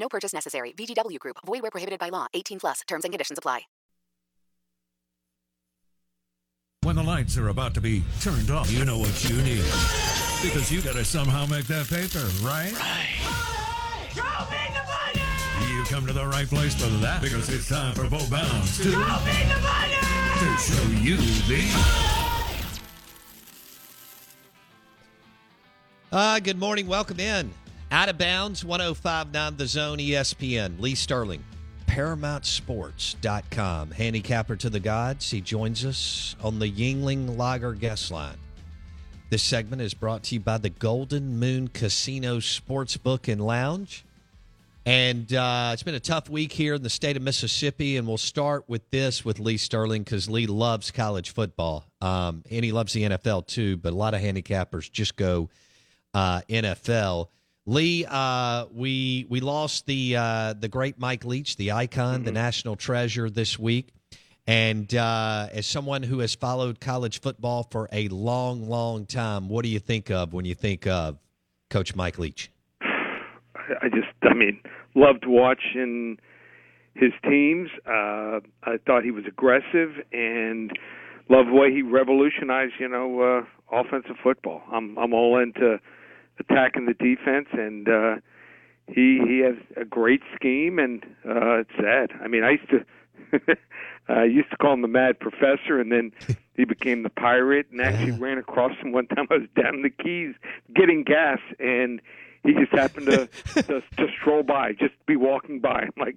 No purchase necessary. VGW Group. Void where prohibited by law. 18 plus. Terms and conditions apply. When the lights are about to be turned off, you know what you need. Because you gotta somehow make that paper, right? Right. Show me the money! You come to the right place for that because it's time for Bo Bounds to, Show me the money! to show you the Uh, good morning. Welcome in. Out of bounds, 1059 The Zone ESPN. Lee Sterling, ParamountSports.com. Handicapper to the gods. He joins us on the Yuengling Lager guest line. This segment is brought to you by the Golden Moon Casino Sportsbook and Lounge. And uh, it's been a tough week here in the state of Mississippi, and we'll start with this with Lee Sterling because Lee loves college football, um, and he loves the NFL too. But a lot of handicappers just go uh, NFL. Lee, uh, we we lost the uh, the great Mike Leach, the icon, mm-hmm. the national treasure this week. And uh, as someone who has followed college football for a long, long time, what do you think of when you think of Coach Mike Leach? I just, I mean, loved watching his teams. Uh, I thought he was aggressive and loved the way he revolutionized, you know, uh, offensive football. I'm, I'm all into attacking the defense, and uh, he he has a great scheme, and uh, it's sad. I mean, I used to I used to call him the Mad Professor, and then he became the Pirate, and actually ran across him one time. I was down in the Keys getting gas, and he just happened to to, to stroll by, just be walking by. I'm like,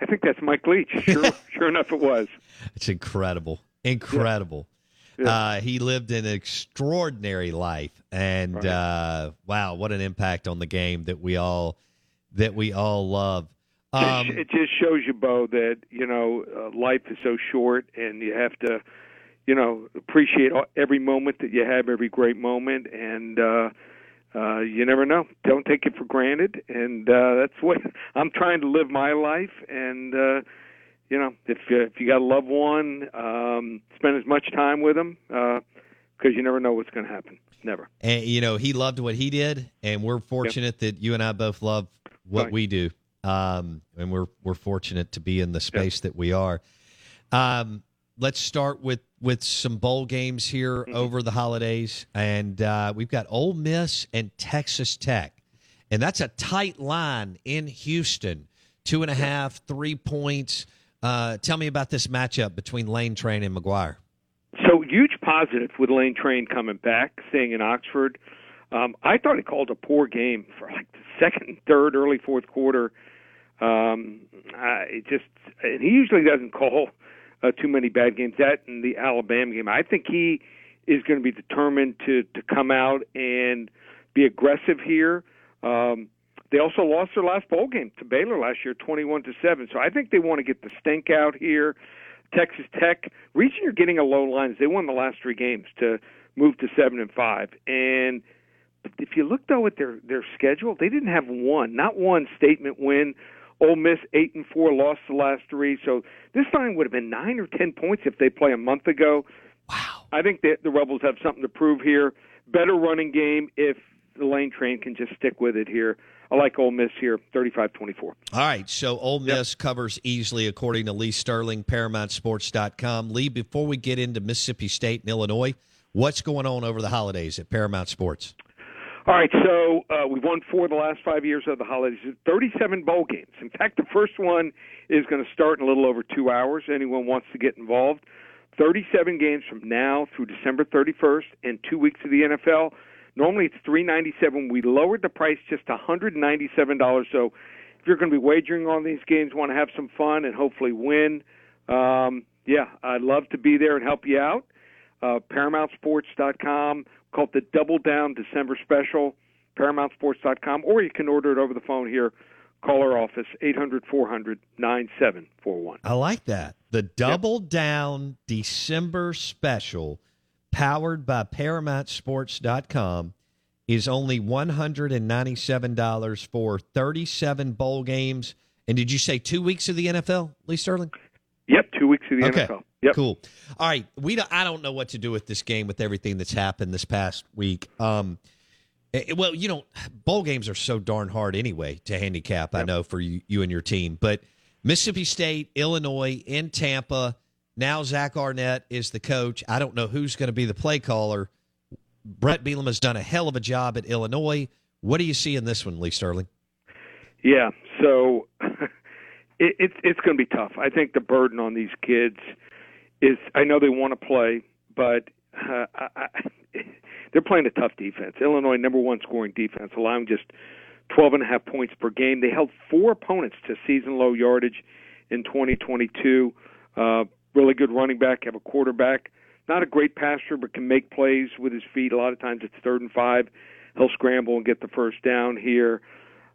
I think that's Mike Leach. Sure, sure enough, it was. It's incredible, incredible. Yeah. Uh, he lived an extraordinary life, and Right. uh, wow, what an impact on the game that we all that we all love. Um, it just shows you, Bo, that you know uh, life is so short, and you have to, you know, appreciate all- every moment that you have, every great moment, and uh, uh, you never know. Don't take it for granted, and uh, that's what I'm trying to live my life. And uh, you know, if uh, if you got a loved one, um, spend as much time with them because you never know what's going to happen. Never. and you know he loved what he did, and we're fortunate that you and I both love what Right. we do, um, and we're we're fortunate to be in the space that we are. Um, let's start with with some bowl games here Mm-hmm. over the holidays, and uh, we've got Ole Miss and Texas Tech, and that's a tight line in Houston, two and a half, three points. Uh, tell me about this matchup between Lane Train and McGuire. So huge positive with Lane Train coming back, staying in Oxford. Um, I thought he called a poor game for like the second, third, early fourth quarter. Um, uh, it just and he usually doesn't call uh, too many bad games. That and the Alabama game, I think he is going to be determined to to come out and be aggressive here. Um, they also lost their last bowl game to Baylor last year, twenty-one to seven. So I think they want to get the stink out here. Texas Tech, reason you're getting a low line is they won the last three games to move to seven and five. And if you look though at their their schedule, they didn't have one, not one statement win. Ole Miss eight and four, lost the last three. So this line would have been nine or ten points if they play a month ago. Wow! I think that the Rebels have something to prove here. Better running game if the lane train can just stick with it here. I like Ole Miss here, 35-24. All right, so Ole Miss yep. covers easily according to Lee Sterling, ParamountSports.com. Lee, before we get into Mississippi State and Illinois, what's going on over the holidays at Paramount Sports? All right, so uh, we've won four of the last five years of the holidays. 37 bowl games. In fact, the first one is going to start in a little over two hours. Anyone wants to get involved. 37 games from now through December 31st and two weeks of the NFL. Normally it's 397. We lowered the price just $197. So if you're going to be wagering on these games, want to have some fun and hopefully win, um, yeah, I'd love to be there and help you out. Uh, ParamountSports.com, called the Double Down December Special, ParamountSports.com, or you can order it over the phone here. Call our office, 800 400 9741. I like that. The Double yep. Down December Special powered by ParamountSports.com, is only $197 for 37 bowl games. And did you say two weeks of the NFL, Lee Sterling? Yep, two weeks of the okay. NFL. Yep. Cool. All right, we don't, I don't know what to do with this game with everything that's happened this past week. Um, it, eh, well, you know, bowl games are so darn hard anyway to handicap. Yep. I know for you, you and your team, but Mississippi State, Illinois, in Tampa. Now Zach Arnett is the coach. I don't know who's going to be the play caller. Bret Bielema has done a hell of a job at Illinois. What do you see in this one, Lee Sterling? Yeah, so it, it's it's going to be tough. I think the burden on these kids is. I know they want to play, but uh, I, I, they're playing a tough defense. Illinois, number one scoring defense, allowing just twelve and a half points per game. They held four opponents to season low yardage in 2022. Uh, really good running back, have a quarterback, not a great passer, but can make plays with his feet. A lot of times it's third and five. He'll scramble and get the first down here.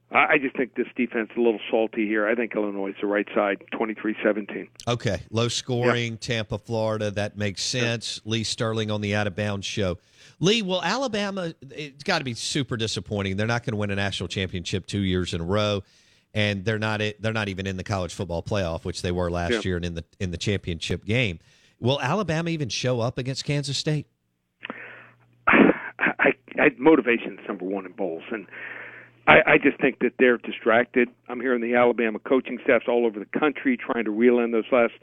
I just think this defense is a little salty here. I think Illinois is the right side, 23-17. Okay, low scoring, yep. Tampa, Florida. That makes sense. Yep. Lee Sterling on the Out of Bounds show. Lee, well, Alabama, it's got to be super disappointing. They're not going to win a national championship two years in a row and they're not they're not even in the college football playoff, which they were last yeah. year and in the in the championship game. Will Alabama even show up against Kansas State? I, I motivation is number one in bowls, and I, I just think that they're distracted. I'm hearing the Alabama coaching staffs all over the country trying to reel in those last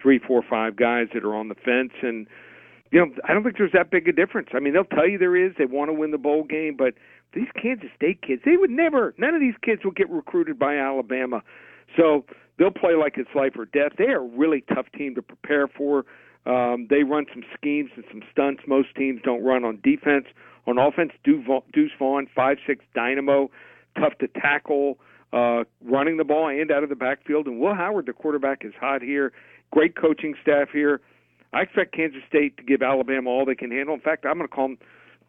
three, four, five guys that are on the fence, and you know I don't think there's that big a difference. I mean, they'll tell you there is. They want to win the bowl game, but these Kansas State kids, they would never, none of these kids will get recruited by Alabama. So they'll play like it's life or death. They are a really tough team to prepare for. Um, they run some schemes and some stunts most teams don't run on defense. On offense, Deuce Vaughn, five six dynamo, tough to tackle, uh, running the ball and out of the backfield. And Will Howard, the quarterback, is hot here. Great coaching staff here. I expect Kansas State to give Alabama all they can handle. In fact, I'm going to call them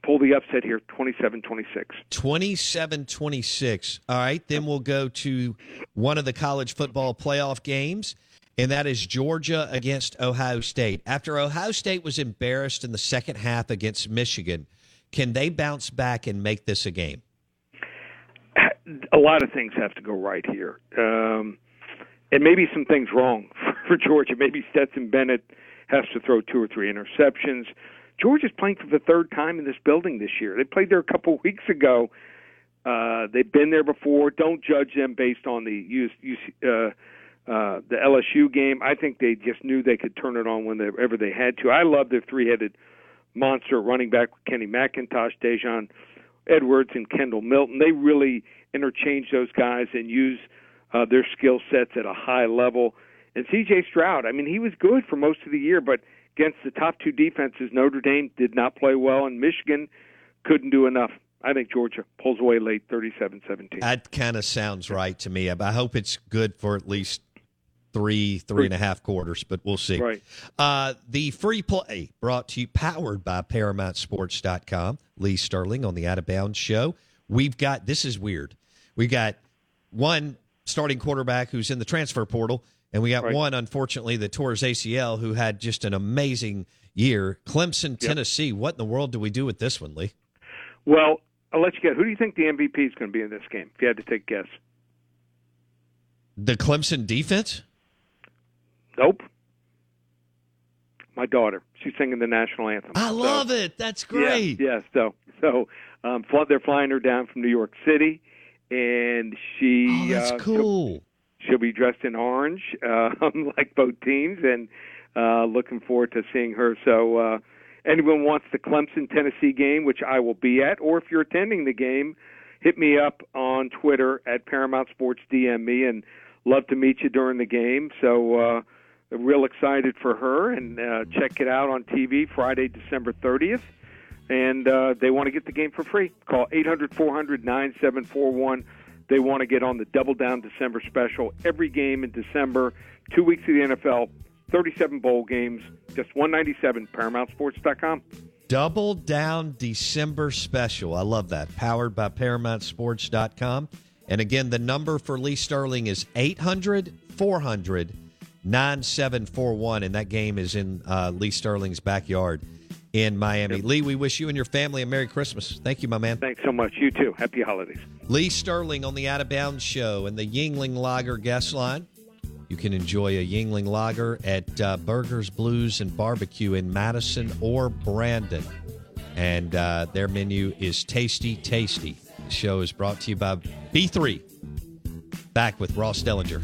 pull the upset here 27 26. 27 26. All right. Then we'll go to one of the college football playoff games, and that is Georgia against Ohio State. After Ohio State was embarrassed in the second half against Michigan, can they bounce back and make this a game? A lot of things have to go right here. Um, and maybe some things wrong for Georgia. Maybe Stetson Bennett has to throw two or three interceptions. Georgia's playing for the third time in this building this year. They played there a couple weeks ago. Uh, they've been there before. Don't judge them based on the US, uh, uh, the LSU game. I think they just knew they could turn it on whenever they had to. I love their three-headed monster running back Kenny McIntosh, Daijun Edwards, and Kendall Milton. They really interchange those guys and use uh, their skill sets at a high level. And C.J. Stroud, I mean, he was good for most of the year, but against the top two defenses, Notre Dame did not play well, and Michigan couldn't do enough I think Georgia pulls away late, 37-17. That kind of sounds right to me. I hope it's good for at least three, three and a half quarters, but we'll see. Right. Uh, the free play brought to you, powered by ParamountSports.com. Lee Sterling on the Out of Bounds show. We've got, this is weird. We got one starting quarterback who's in the transfer portal, and we got Right. one, unfortunately, that tore his ACL who had just an amazing year. Clemson, Tennessee. What in the world do we do with this one, Lee? Well, I'll let you get. Who do you think the MVP is going to be in this game? If you had to take a guess. The Clemson defense? Nope. My daughter. She's singing the national anthem. I So- love it. That's great. Yeah, yeah. So, so um, they're flying her down from New York City, and she. Oh, that's uh, cool. She'll, be dressed in orange, uh, like both teams, and uh, looking forward to seeing her. So, uh, anyone wants the Clemson Tennessee game, which I will be at, or if you're attending the game, hit me up on Twitter at Paramount Sports DM me, and love to meet you during the game. So. uh real excited for her and uh, check it out on TV Friday, December 30th. And uh, they want to get the game for free. Call 800 400 9741. They want to get on the Double Down December special. Every game in December, two weeks of the NFL, 37 bowl games, just 197 ParamountSports.com. Double Down December special. I love that. Powered by ParamountSports.com. And again, the number for Lee Sterling is 800 400 9741. And that game is in uh, Lee Sterling's backyard in Miami. Lee, we wish you and your family a Merry Christmas. Thank you, my man. Thanks so much. You too. Happy holidays. Lee Sterling on the Out of Bounds show and the Yuengling Lager guest line. You can enjoy a Yuengling Lager at uh, Burgers, Blues, and Barbecue in Madison or Brandon. And uh, their menu is tasty, tasty. The show is brought to you by B3. Back with Ross Dellenger.